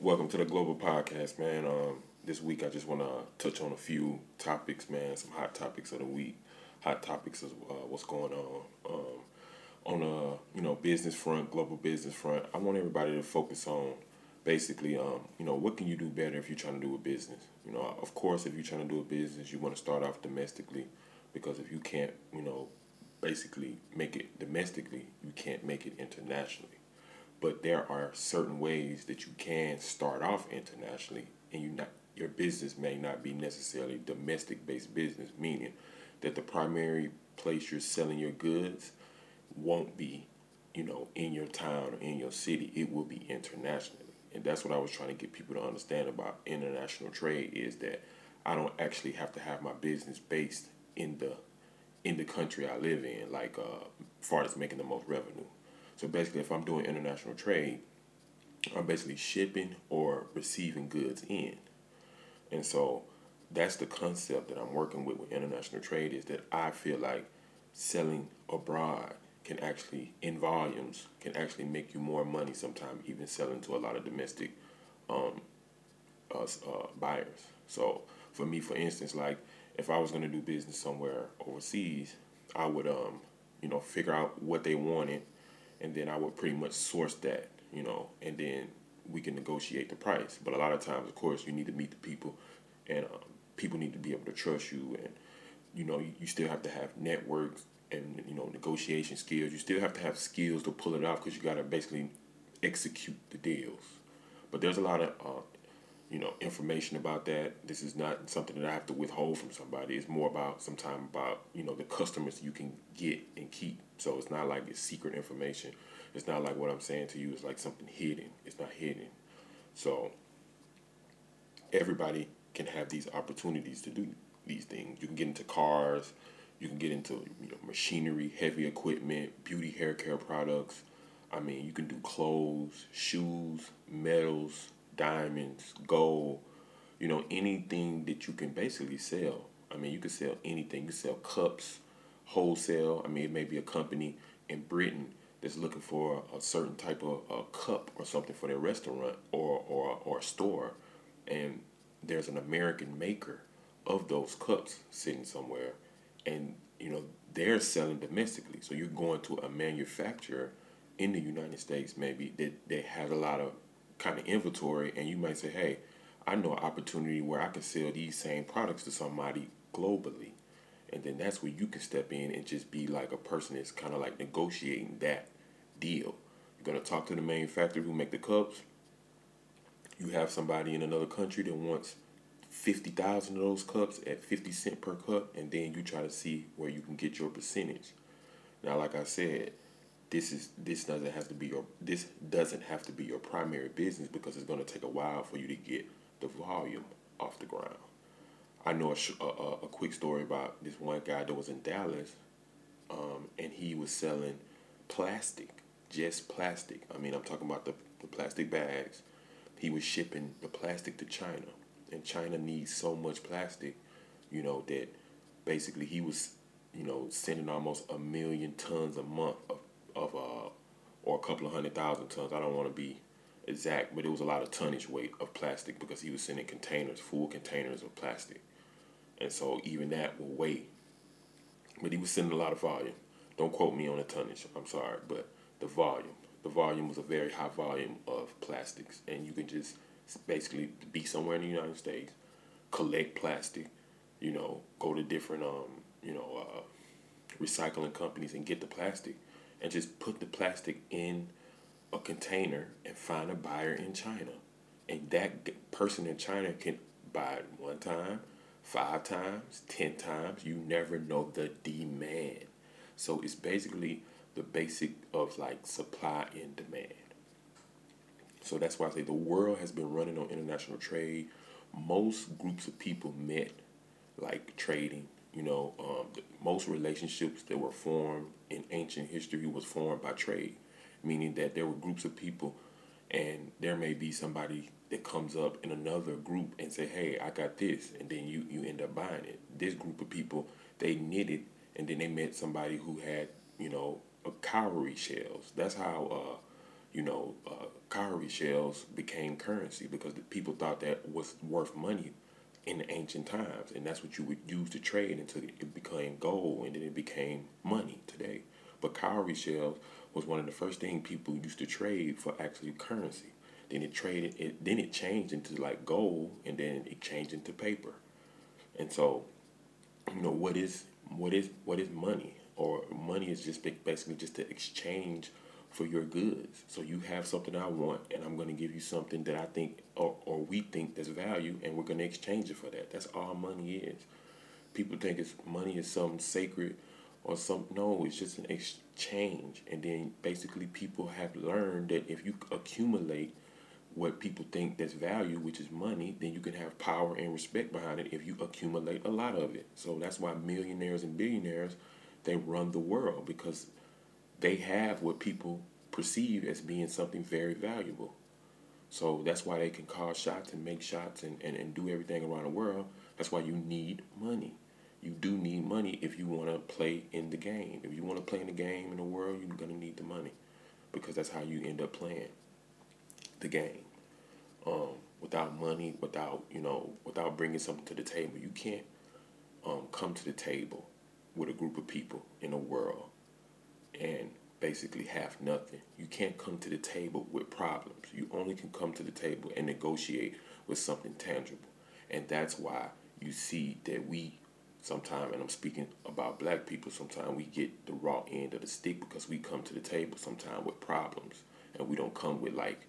Welcome to the Global Podcast, man. Um, this week I just want to touch on a few topics, man. Some hot topics of the week. Hot topics of uh, what's going on um, on a you know business front, global business front. I want everybody to focus on basically, um, you know, what can you do better if you're trying to do a business? You know, of course, if you're trying to do a business, you want to start off domestically because if you can't, you know, basically make it domestically, you can't make it internationally but there are certain ways that you can start off internationally and you not your business may not be necessarily domestic based business meaning that the primary place you're selling your goods won't be you know in your town or in your city. It will be internationally. And that's what i was trying to get people to understand about international trade is that i don't actually have to have my business based in the in the country i live in like uh far as making the most revenue so basically, if I'm doing international trade, I'm basically shipping or receiving goods in. And so that's the concept that I'm working with with international trade is that I feel like selling abroad can actually, in volumes, can actually make you more money sometimes, even selling to a lot of domestic um, uh, uh, buyers. So for me, for instance, like if I was going to do business somewhere overseas, I would, um, you know, figure out what they wanted and then I would pretty much source that, you know, and then we can negotiate the price. But a lot of times, of course, you need to meet the people, and um, people need to be able to trust you, and you know, you, you still have to have networks and you know negotiation skills. You still have to have skills to pull it off because you got to basically execute the deals. But there's a lot of uh, you know information about that. This is not something that I have to withhold from somebody. It's more about sometimes about you know the customers you can get and keep. So it's not like it's secret information. It's not like what I'm saying to you is like something hidden. It's not hidden. So everybody can have these opportunities to do these things. You can get into cars. You can get into you know machinery, heavy equipment, beauty hair care products. I mean, you can do clothes, shoes, metals, diamonds, gold, you know, anything that you can basically sell. I mean, you can sell anything. You can sell cups, wholesale. I mean, it may be a company in Britain that's looking for a certain type of a cup or something for their restaurant or, or, or store. And there's an American maker of those cups sitting somewhere. And, you know, they're selling domestically. So you're going to a manufacturer in the United States maybe that, that has a lot of kind of inventory and you might say, hey, I know an opportunity where I can sell these same products to somebody globally. And then that's where you can step in and just be like a person that's kind of like negotiating that deal. You're going to talk to the manufacturer who make the cups. You have somebody in another country that wants 50,000 of those cups at 50 cent per cup and then you try to see where you can get your percentage. Now like I said, this is this doesn't have to be your this doesn't have to be your primary business because it's going to take a while for you to get the volume off the ground. I know a, a, a quick story about this one guy that was in Dallas, um, and he was selling plastic, just plastic. I mean, I'm talking about the, the plastic bags. He was shipping the plastic to China, and China needs so much plastic, you know, that basically he was, you know, sending almost a million tons a month of uh, or a couple of hundred thousand tons. I don't want to be exact, but it was a lot of tonnage weight of plastic because he was sending containers, full containers of plastic, and so even that will weigh. But he was sending a lot of volume. Don't quote me on the tonnage. I'm sorry, but the volume. The volume was a very high volume of plastics, and you can just basically be somewhere in the United States, collect plastic, you know, go to different um, you know, uh, recycling companies and get the plastic and just put the plastic in a container and find a buyer in China. And that person in China can buy it one time, five times, ten times. You never know the demand. So it's basically the basic of like supply and demand. So that's why I say the world has been running on international trade. Most groups of people met like trading you know, um, most relationships that were formed in ancient history was formed by trade, meaning that there were groups of people, and there may be somebody that comes up in another group and say, "Hey, I got this," and then you you end up buying it. This group of people they knitted, and then they met somebody who had you know a cowrie shells. That's how uh, you know, uh, cowrie shells became currency because the people thought that was worth money in the ancient times, and that's what you would use to trade until it became gold, and then it became money today. But cowrie shells was one of the first things people used to trade for actually currency. Then it traded it. Then it changed into like gold, and then it changed into paper. And so, you know, what is what is what is money? Or money is just basically just to exchange for your goods. So you have something I want, and I'm going to give you something that I think or, or we think there's value, and we're going to exchange it for that. That's all money is. People think it's money is something sacred or some. No, it's just an exchange. And then basically, people have learned that if you accumulate what people think that's value, which is money, then you can have power and respect behind it if you accumulate a lot of it. So that's why millionaires and billionaires they run the world because they have what people perceive as being something very valuable. So that's why they can call shots and make shots and, and, and do everything around the world. That's why you need money. You do need money if you want to play in the game. If you want to play in the game in the world, you're going to need the money because that's how you end up playing the game. Um, without money, without, you know, without bringing something to the table, you can't um, come to the table with a group of people in a world and basically have nothing. You can't come to the table with problems. You only can come to the table and negotiate with something tangible. And that's why you see that we sometimes, and I'm speaking about black people, sometimes we get the raw end of the stick because we come to the table sometimes with problems and we don't come with like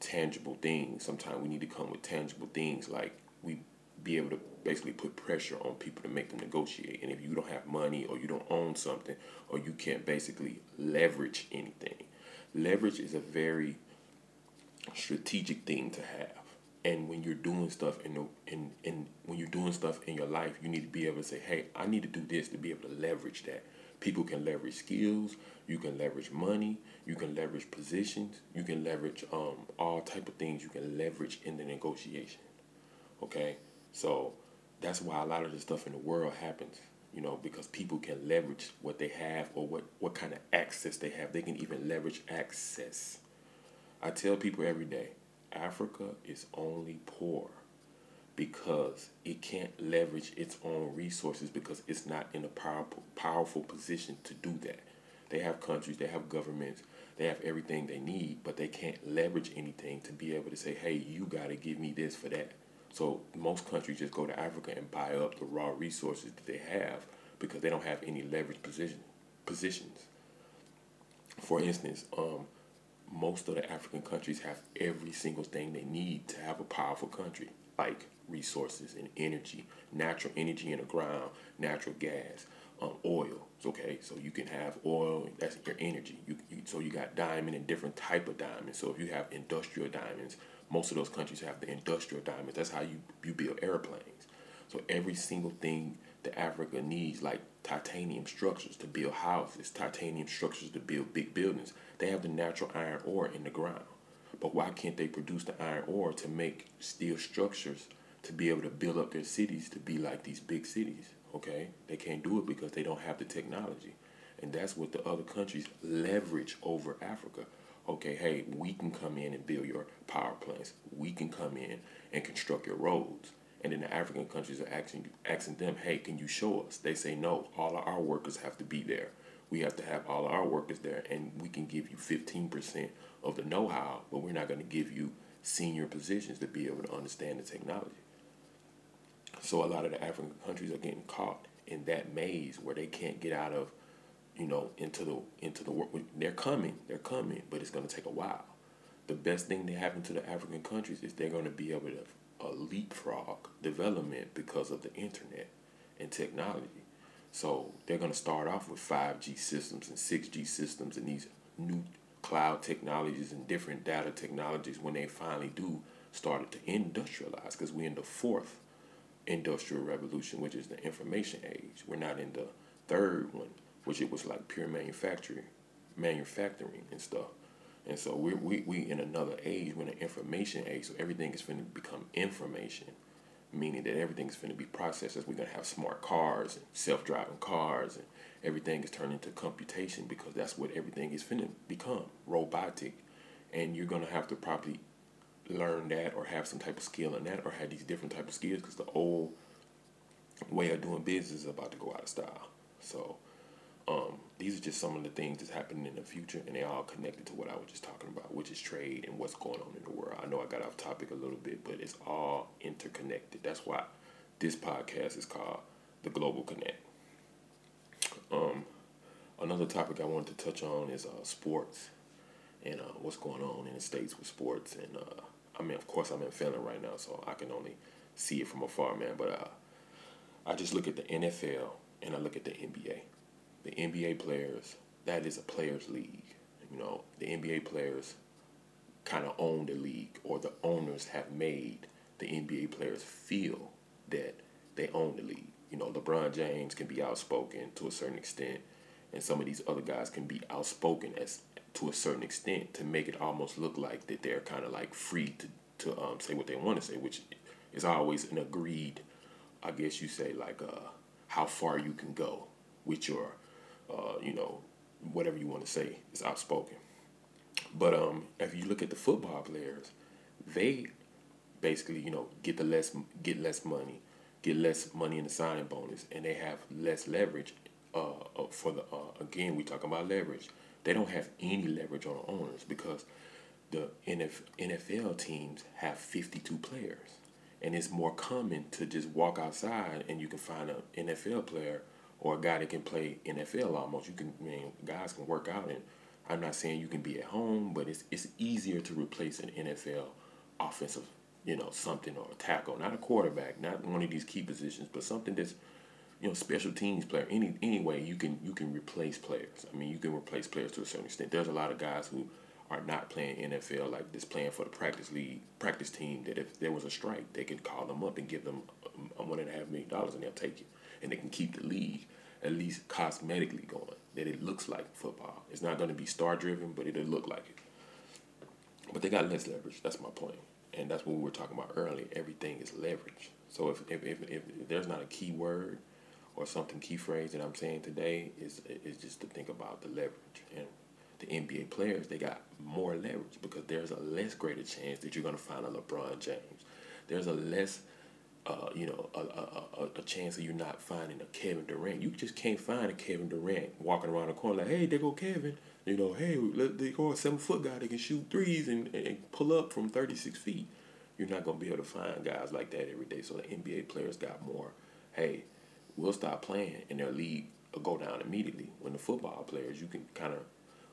tangible things. Sometimes we need to come with tangible things like we be able to basically put pressure on people to make them negotiate. And if you don't have money or you don't own something or you can't basically leverage anything, leverage is a very strategic thing to have. And when you're doing stuff in the in, in when you're doing stuff in your life, you need to be able to say, "Hey, I need to do this to be able to leverage that." People can leverage skills. You can leverage money. You can leverage positions. You can leverage um, all type of things. You can leverage in the negotiation. Okay, so that's why a lot of the stuff in the world happens, you know, because people can leverage what they have or what, what kind of access they have. They can even leverage access. I tell people every day Africa is only poor because it can't leverage its own resources because it's not in a powerful, powerful position to do that. They have countries, they have governments, they have everything they need, but they can't leverage anything to be able to say, hey, you got to give me this for that. So most countries just go to Africa and buy up the raw resources that they have because they don't have any leverage position positions. For instance, um, most of the African countries have every single thing they need to have a powerful country, like resources and energy, natural energy in the ground, natural gas, um, oil. Okay, so you can have oil. That's your energy. You, you so you got diamond and different type of diamonds. So if you have industrial diamonds, most of those countries have the industrial diamonds. That's how you, you build airplanes. So every single thing that Africa needs, like titanium structures to build houses, titanium structures to build big buildings, they have the natural iron ore in the ground. But why can't they produce the iron ore to make steel structures to be able to build up their cities to be like these big cities? Okay? They can't do it because they don't have the technology. And that's what the other countries leverage over Africa okay, hey, we can come in and build your power plants. We can come in and construct your roads. And then the African countries are asking, asking them, hey, can you show us? They say, no, all of our workers have to be there. We have to have all of our workers there, and we can give you 15% of the know how, but we're not going to give you senior positions to be able to understand the technology. So a lot of the African countries are getting caught in that maze where they can't get out of you know, into the into the work. They're coming, they're coming, but it's going to take a while. The best thing that happened to the African countries is they're going to be able to uh, leapfrog development because of the internet and technology. So they're going to start off with 5G systems and 6G systems and these new cloud technologies and different data technologies when they finally do start to industrialize because we're in the fourth industrial revolution, which is the information age. We're not in the third one which it was like pure manufacturing, manufacturing and stuff. And so we we we in another age, when the information age, so everything is going to become information, meaning that everything is going to be processed. As we're going to have smart cars and self-driving cars and everything is turned into computation because that's what everything is finna become robotic, and you're gonna have to probably learn that or have some type of skill in that or have these different type of skills because the old way of doing business is about to go out of style. So um, these are just some of the things that's happening in the future, and they are all connected to what I was just talking about, which is trade and what's going on in the world. I know I got off topic a little bit, but it's all interconnected. That's why this podcast is called the Global Connect. Um, another topic I wanted to touch on is uh, sports and uh, what's going on in the states with sports. And uh, I mean, of course, I'm in Finland right now, so I can only see it from afar, man. But uh, I just look at the NFL and I look at the NBA. The NBA players, that is a players' league. You know, the NBA players kind of own the league, or the owners have made the NBA players feel that they own the league. You know, LeBron James can be outspoken to a certain extent, and some of these other guys can be outspoken as to a certain extent to make it almost look like that they're kind of like free to to um, say what they want to say, which is always an agreed, I guess you say like uh, how far you can go with your, uh, you know, whatever you want to say is outspoken. But um, if you look at the football players, they basically you know get the less get less money, get less money in the signing bonus, and they have less leverage. Uh, uh for the uh, again, we talk about leverage. They don't have any leverage on the owners because the NFL teams have 52 players. And it's more common to just walk outside and you can find an NFL player or a guy that can play NFL almost. You can, I mean, guys can work out. And I'm not saying you can be at home, but it's, it's easier to replace an NFL offensive, you know, something or a tackle, not a quarterback, not one of these key positions, but something that's you know, special teams player. Any anyway, you can you can replace players. I mean, you can replace players to a certain extent. There's a lot of guys who are not playing NFL like this, playing for the practice league, practice team. That if there was a strike, they can call them up and give them a one and a half million dollars, and they'll take it, and they can keep the league at least cosmetically going. That it looks like football. It's not going to be star driven, but it'll look like it. But they got less leverage. That's my point. and that's what we were talking about earlier. Everything is leverage. So if if, if, if there's not a key word or something key phrase that I'm saying today is is just to think about the leverage and the NBA players they got more leverage because there's a less greater chance that you're gonna find a LeBron James. There's a less uh, you know, a, a, a, chance of you not finding a Kevin Durant. You just can't find a Kevin Durant walking around the corner like, hey, there go Kevin. You know, hey, they go a seven foot guy that can shoot threes and, and pull up from 36 feet. You're not going to be able to find guys like that every day. So the NBA players got more, hey, we'll stop playing and their league will go down immediately. When the football players, you can kind of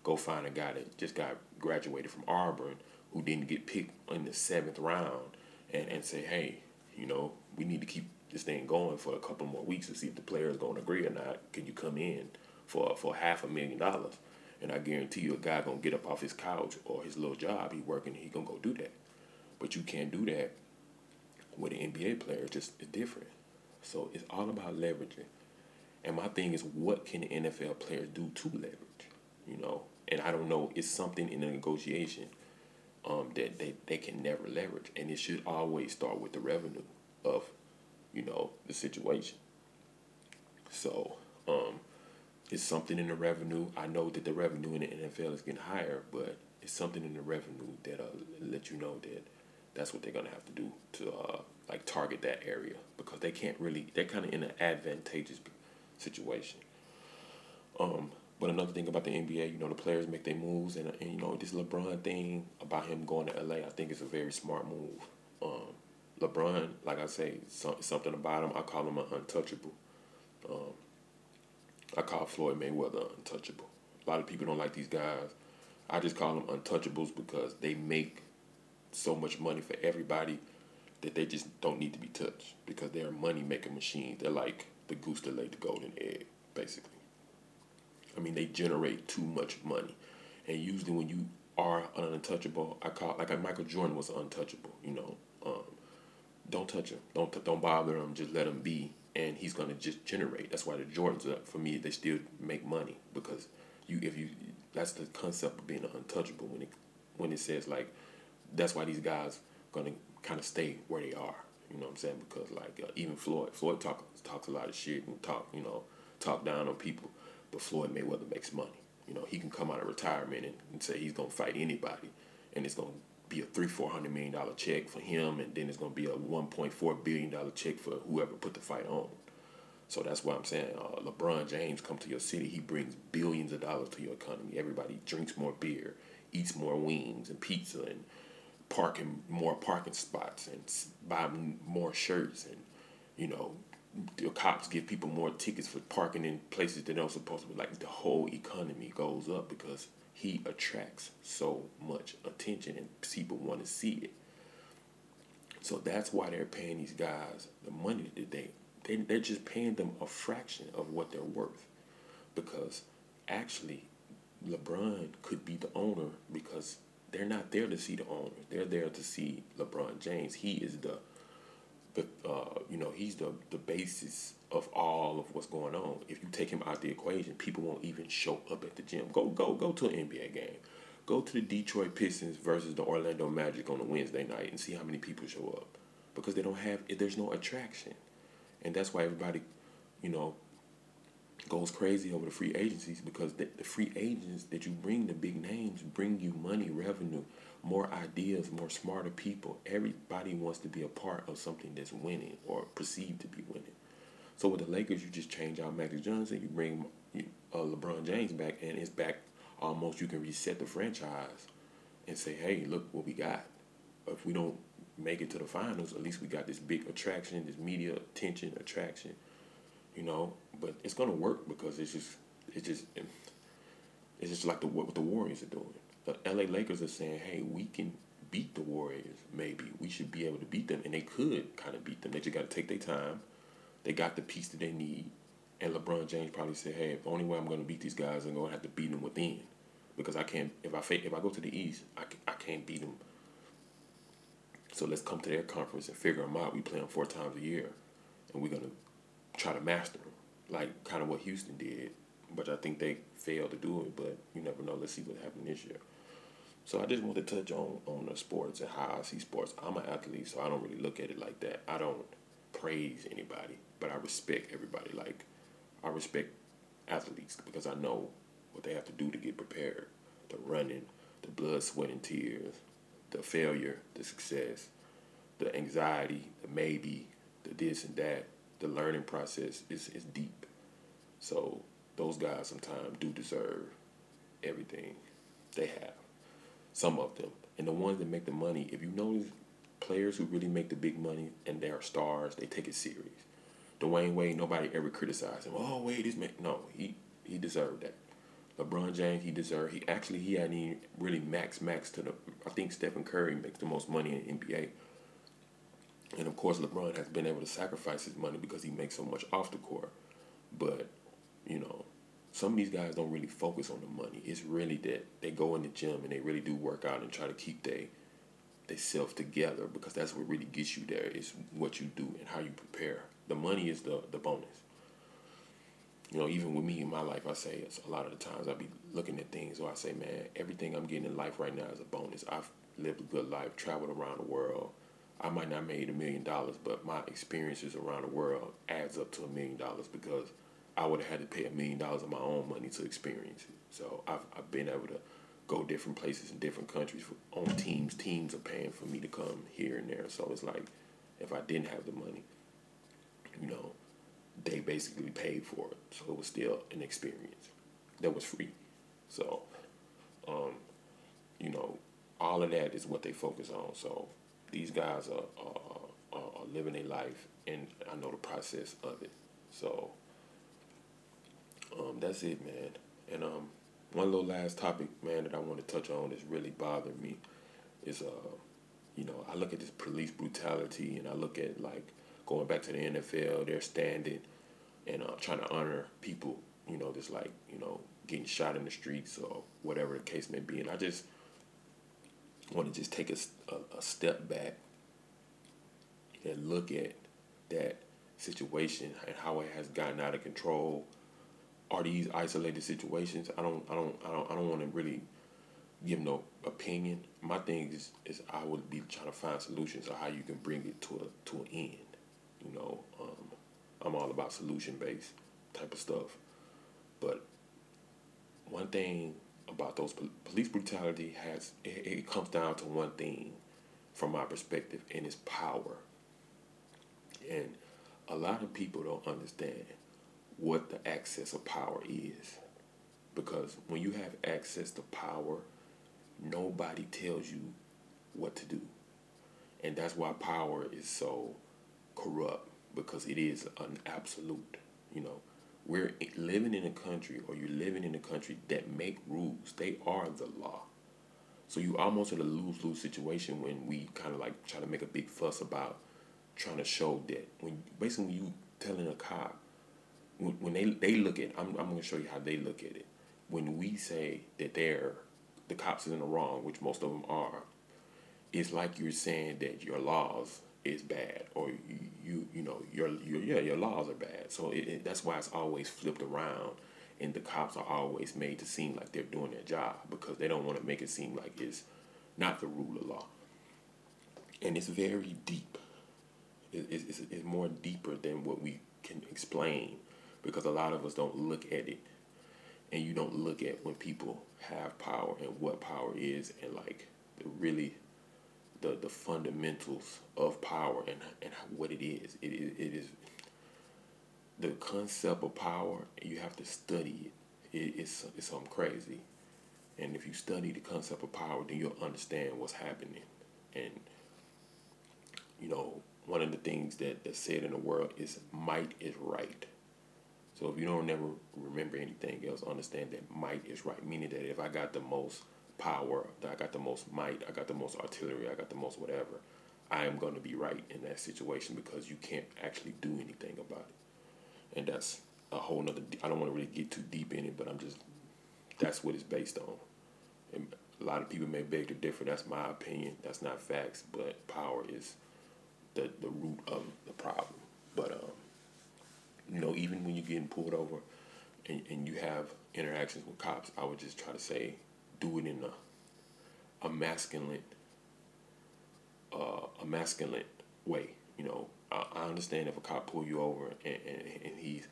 go find a guy that just got graduated from Auburn who didn't get picked in the seventh round and, and say, hey, you know, we need to keep this thing going for a couple more weeks to see if the players going to agree or not. Can you come in for for half a million dollars? And I guarantee you, a guy gonna get up off his couch or his little job he working, he gonna go do that. But you can't do that with an NBA player. It's just it's different. So it's all about leveraging. And my thing is, what can NFL players do to leverage? You know, and I don't know. It's something in the negotiation um, that they, they can never leverage, and it should always start with the revenue of, you know, the situation. So, um, it's something in the revenue. I know that the revenue in the NFL is getting higher, but it's something in the revenue that uh, let you know that that's what they're gonna have to do to uh, like target that area because they can't really they're kind of in an advantageous situation. Um, but another thing about the NBA, you know, the players make their moves, and, and you know this LeBron thing about him going to LA, I think is a very smart move. LeBron, like I say, some, something about him, I call him an untouchable. Um, I call Floyd Mayweather untouchable. A lot of people don't like these guys. I just call them untouchables because they make so much money for everybody that they just don't need to be touched because they're money making machines. They're like the goose that laid the golden egg, basically. I mean, they generate too much money, and usually when you are an untouchable, I call like Michael Jordan was untouchable. You know, don't touch him, don't don't bother him, just let him be, and he's gonna just generate. That's why the Jordans, uh, for me, they still make money because you if you that's the concept of being untouchable when it when it says like that's why these guys gonna kind of stay where they are. You know what I'm saying? Because like uh, even Floyd, Floyd talk, talks a lot of shit and talk, you know, talk down on people. but Floyd Mayweather makes money. You know, he can come out of retirement and, and say he's gonna fight anybody, and it's gonna be a three four hundred million dollar check for him, and then it's gonna be a one point four billion dollar check for whoever put the fight on. So that's why I'm saying uh, LeBron James come to your city, he brings billions of dollars to your economy. Everybody drinks more beer, eats more wings and pizza, and parking more parking spots, and buy more shirts, and you know the cops give people more tickets for parking in places that don't supposed to be. Like the whole economy goes up because he attracts so much attention and people want to see it. So that's why they're paying these guys the money that they, they they're just paying them a fraction of what they're worth. Because actually LeBron could be the owner because they're not there to see the owner. They're there to see LeBron James. He is the the uh, you know he's the the basis of all of what's going on. If you take him out of the equation, people won't even show up at the gym. Go go go to an NBA game. Go to the Detroit Pistons versus the Orlando Magic on a Wednesday night and see how many people show up because they don't have there's no attraction, and that's why everybody, you know, goes crazy over the free agencies because the, the free agents that you bring the big names bring you money, revenue more ideas, more smarter people. Everybody wants to be a part of something that's winning or perceived to be winning. So with the Lakers, you just change out Magic Johnson, you bring uh, LeBron James back, and it's back almost. You can reset the franchise and say, "Hey, look what we got. If we don't make it to the finals, at least we got this big attraction, this media attention attraction." You know, but it's gonna work because it's just, it's just, it's just like the what the Warriors are doing the LA Lakers are saying, hey, we can beat the Warriors, maybe. We should be able to beat them. And they could kind of beat them. They just got to take their time. They got the piece that they need. And LeBron James probably said, hey, the only way I'm to beat these guys, I'm to have to beat them within. Because I can't, if I if I go to the East, I, I can't beat them. So let's come to their conference and figure them out. We play them four times a year. And we're to try to master them. Like kind of what Houston did. But I think they failed to do it. But you never know. Let's see what happened this year. So I just want to touch on on the sports and how I see sports. I'm an athlete, so I don't really look at it like that. I don't praise anybody, but I respect everybody. Like I respect athletes because I know what they have to do to get prepared. The running, the blood, sweat, and tears, the failure, the success, the anxiety, the maybe, the this and that. The learning process is is deep. So those guys sometimes do deserve everything they have some of them. And the ones that make the money, if you notice players who really make the big money and they are stars, they take it serious. Dwyane Wade, nobody ever criticized him. Oh, Wade this man. No, he he deserved that. LeBron James, he deserved. He actually he hadn't even really max max to the. I think Stephen Curry makes the most money in NBA. And of course, LeBron has been able to sacrifice his money because he makes so much off the court. But you know, some of these guys don't really focus on the money. It's really that they go in the gym and they really do work out and try to keep they they self together because that's what really gets you there is what you do and how you prepare. The money is the the bonus. You know, even with me in my life, I say a lot of the times I be looking at things or I say, man, everything I'm getting in life right now is a bonus. I've lived a good life, traveled around the world. I might not made a million dollars, but my experiences around the world adds up to a million dollars because I would have had to pay a million dollars of my own money to experience it. So I've, I've been able to go different places in different countries for, on teams. Teams are paying for me to come here and there. So it's like if I didn't have the money, you know, they basically paid for it. So it was still an experience that was free. So, um, you know, all of that is what they focus on. So these guys are, are, are living their life, and I know the process of it. So um, that's it, man. And um, one little last topic, man, that I want to touch on that's really bothering me is, uh, you know, I look at this police brutality and I look at like going back to the NFL, they're standing and uh, trying to honor people, you know, just like, you know, getting shot in the streets or whatever the case may be. And I just want to just take a, a, a step back and look at that situation and how it has gotten out of control are these isolated situations? I don't, I don't, I don't, I don't want to really give no opinion. My thing is, is I would be trying to find solutions of how you can bring it to a to an end. You know, um, I'm all about solution based type of stuff, but one thing about those police brutality has it, it comes down to one thing from my perspective and it's power. And a lot of people don't understand what the access of power is. Because when you have access to power nobody tells you what to do. And that's why power is so corrupt because it is an absolute you know we're living in a country or you're living in a country that make rules. They are the law. So you almost in a lose-lose situation when we kind of like try to make a big fuss about trying to show that. When basically you telling a cop when, when they they look at I'm I'm going to show you how they look at it. When we say that they're the cops is in the wrong which most of them are it's like you're saying that your laws is bad or you you, know your, your yeah your laws are bad. So it, it, that's why it's always flipped around and the cops are always made to seem like they're doing their job because they don't want to make it seem like it's not the rule of law. And it's very deep. It, it's, it's more deeper than what we can explain because a lot of us don't look at it. And you don't look at when people have power and what power is and like really the the fundamentals of power and and what it is. It is it is the concept of power. You have to study it. it it's it's something crazy, and if you study the concept of power, then you'll understand what's happening. And you know, one of the things that that's said in the world is might is right. So if you don't never remember anything else, understand that might is right. Meaning that if I got the most power, that I got the most might, I got the most artillery, I got the most whatever, I am going to be right in that situation because you can't actually do anything about it. And that's a whole nother, I don't want to really get too deep in it, but I'm just, that's what it's based on. And a lot of people may beg to differ. That's my opinion. That's not facts, but power is the, the root of the problem. But, um, you know, even when you're getting pulled over and, and you have interactions with cops, I would just try to say, do it in a, a masculine, uh, a masculine way. You know, I, I understand if a cop pull you over and, and, and he's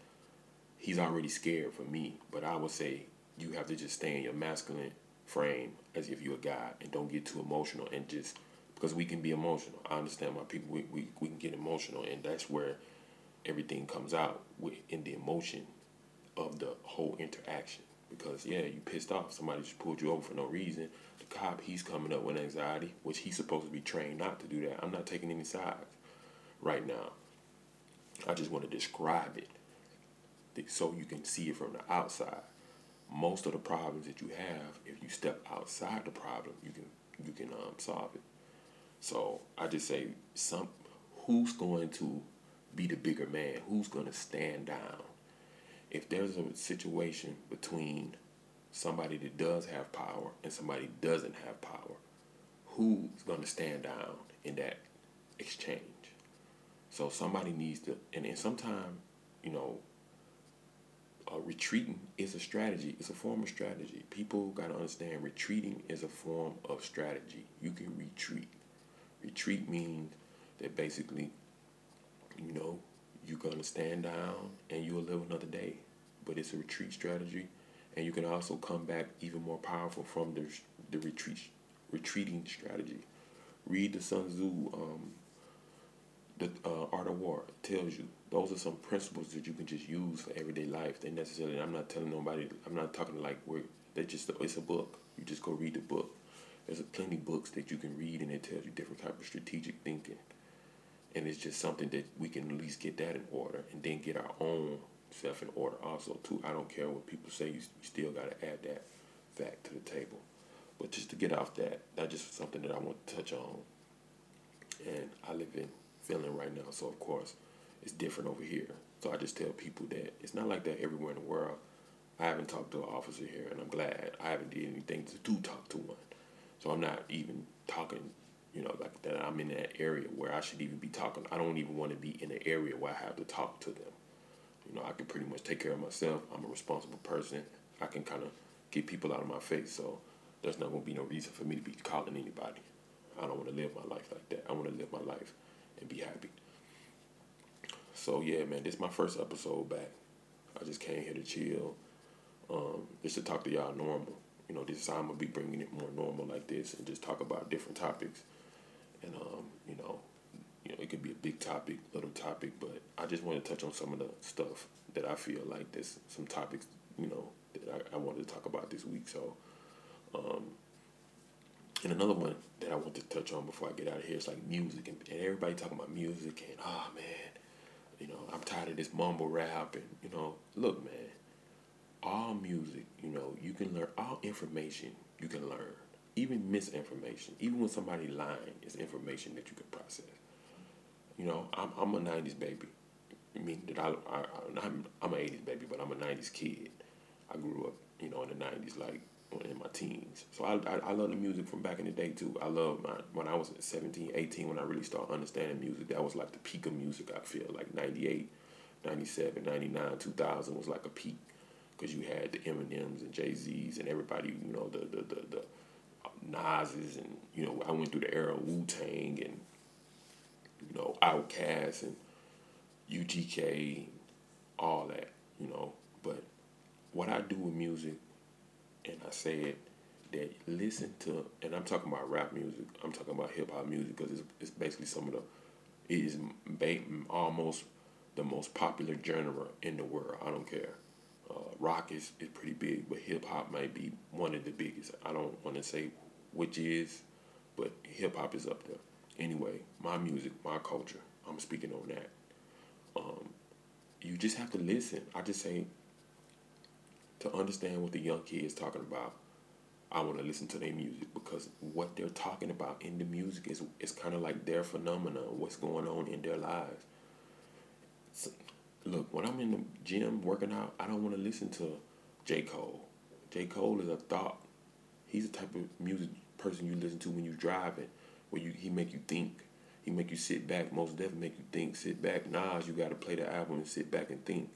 he's already scared for me, but I would say you have to just stay in your masculine frame as if you're a guy and don't get too emotional and just because we can be emotional. I understand why people we, we, we can get emotional and that's where everything comes out with, in the emotion of the whole interaction because yeah, you pissed off. Somebody just pulled you over for no reason. The cop, he's coming up with anxiety, which he's supposed to be trained not to do that. I'm not taking any sides right now. I just want to describe it so you can see it from the outside. Most of the problems that you have, if you step outside the problem, you can you can um, solve it. So I just say some who's going to be the bigger man? Who's going to stand down? If there's a situation between somebody that does have power and somebody doesn't have power, who's going to stand down in that exchange? So somebody needs to, and, and sometimes, you know, uh, retreating is a strategy. It's a form of strategy. People got to understand retreating is a form of strategy. You can retreat. Retreat means that basically, you know, you're going to stand down and you'll live another day. But it's a retreat strategy. And you can also come back even more powerful from the, the retreat, retreating strategy. Read the Sun Tzu, um, the uh, Art of War tells you those are some principles that you can just use for everyday life. They necessarily, I'm not telling nobody, I'm not talking like we're, they just, it's a book. You just go read the book. There's plenty books that you can read and it tells you different type of strategic thinking and it's just something that we can at least get that in order and then get our own self in order also too. I don't care what people say you, still got to add that fact to the table. But just to get off that that's just something that i want to touch on. And i live in finland right now so of course it's different over here. So i just tell people that it's not like that everywhere in the world. I haven't talked to an officer here and i'm glad i haven't did anything to do talk to one. So i'm not even talking you know, like that I'm in that area where I should even be talking. I don't even want to be in an area where I have to talk to them. You know, I can pretty much take care of myself. I'm a responsible person. I can kind of get people out of my face. So there's not going to be no reason for me to be calling anybody. I don't want to live my life like that. I want to live my life and be happy. So yeah, man, this is my first episode back. I just came here to chill. um, just to talk to y'all normal. You know, this time I'm gonna be bringing it more normal like this and just talk about different topics. And um, you know, you know, it could be a big topic, little topic, but I just want to touch on some of the stuff that I feel like there's some topics, you know, that I, I wanted to talk about this week. So, um, and another one that I want to touch on before I get out of here is like music and, and everybody talking about music and oh man, you know, I'm tired of this mumble rap and you know, look man, all music, you know, you can learn all information you can learn. Even misinformation, even when somebody lying is information that you can process. You know, I'm I'm a '90s baby. I mean that I, I I'm I'm an '80s baby, but I'm a '90s kid. I grew up, you know, in the '90s, like in my teens. So I, I, I love the music from back in the day too. I love my when I was 17, 18, when I really started understanding music. That was like the peak of music. I feel like 98, 97, 99, 2000 was like a peak because you had the Eminems and Jay Z's and everybody, you know, the the the, the Nas's and you know I went through the era of Wu Tang and you know Outkast and UGK, all that, you know. But what I do with music, and I said that listen to, and I'm talking about rap music. I'm talking about hip hop music because it's it's basically some of the, it is almost the most popular genre in the world. I don't care. Uh, rock is, is pretty big, but hip hop might be one of the biggest. I don't want to say which is, but hip hop is up there. Anyway, my music, my culture. I'm speaking on that. Um, you just have to listen. I just say to understand what the young kids talking about. I want to listen to their music because what they're talking about in the music is is kind of like their phenomena, what's going on in their lives. So, look, when I'm in the gym working out, I don't want to listen to J. Cole. J. Cole is a thought. He's the type of music person you listen to when you're driving, where you he make you think. He make you sit back. Most definitely make you think. Sit back. Nas, you got to play the album and sit back and think.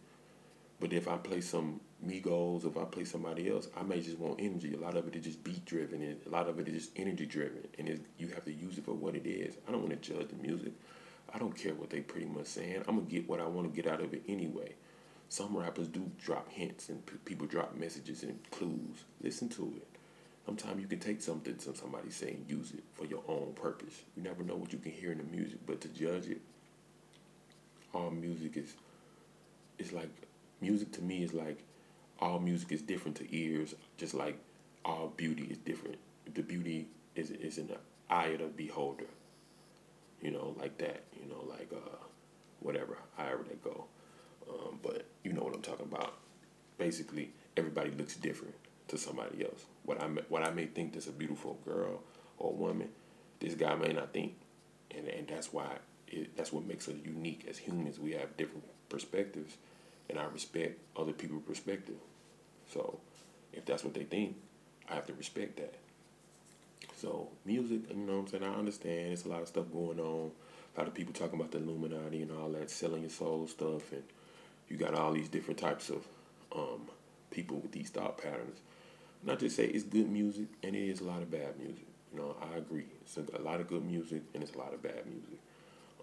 But if I play some Migos, if I play somebody else, I may just want energy. A lot of it is just beat driven, and a lot of it is just energy driven, and you have to use it for what it is. I don't want to judge the music. I don't care what they pretty much saying. I'm gonna get what I want to get out of it anyway. Some rappers do drop hints and p- people drop messages and clues. Listen to it. Sometimes you can take something from somebody saying use it for your own purpose. You never know what you can hear in the music, but to judge it, all music is is like music to me is like all music is different to ears, just like all beauty is different. The beauty is is in the eye of the beholder. You know, like that. You know, like uh, whatever, however they go. Um, but you know what I'm talking about. Basically, everybody looks different to somebody else. What I what I may think that's a beautiful girl or woman, this guy may not think, and and that's why it, that's what makes us unique as humans. We have different perspectives and I respect other people's perspective. So if that's what they think, I have to respect that. So music, you know what I'm saying? I understand there's a lot of stuff going on. A lot of people talking about the Illuminati and all that, selling your soul stuff, and you got all these different types of um, people with these thought patterns. Not to say it's good music, and it is a lot of bad music. You know, I agree. It's a, lot of good music, and it's a lot of bad music.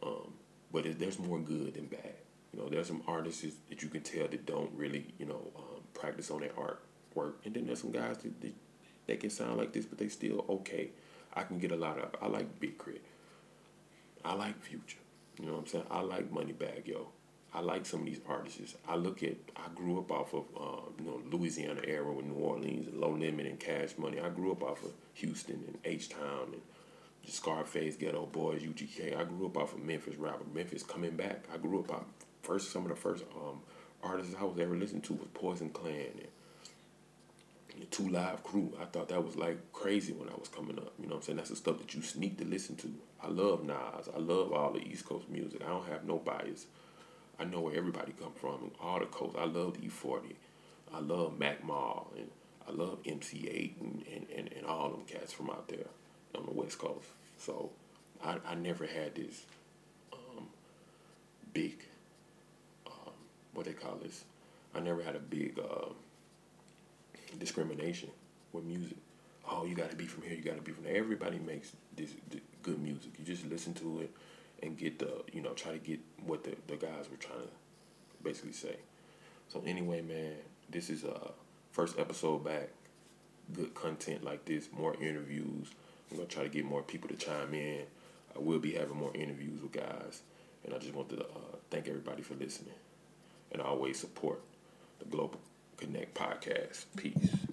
Um, but it, there's more good than bad. You know, there's some artists that you can tell that don't really, you know, um, practice on their artwork, and then there's some guys that, that they can sound like this, but they still okay. I can get a lot of. I like Big Crit. I like Future. You know what I'm saying? I like Moneybagg Yo. I like some of these artists. I look at. I grew up off of uh, you know Louisiana era with New Orleans and No Limit and Cash Money. I grew up off of Houston and H Town and Scarface, Geto Boys, UGK. I grew up off of Memphis rapper. Memphis coming back. I grew up off first some of the first um, artists I was ever listening to was Poison Clan and Two Live Crew. I thought that was like crazy when I was coming up. You know what I'm saying? That's the stuff that you sneak to listen to. I love Nas. I love all the East Coast music. I don't have no bias. I know where everybody come from. All the coast. I love E40. I love Mac Mall and I love MC Eiht and, and, and, and all them cats from out there on the West Coast. So I, I never had this um, big what they call this. I never had a big uh, discrimination with music. Oh, you got to be from here. You got to be from there. Everybody makes this, this, good music. You just listen to it and get the you know try to get what the, the guys were trying to basically say. So anyway, man, this is uh first episode back. Good content like this, more interviews. I'm gonna try to get more people to chime in. I will be having more interviews with guys, and I just want to uh, thank everybody for listening, and always support the Global Connect podcast. Peace.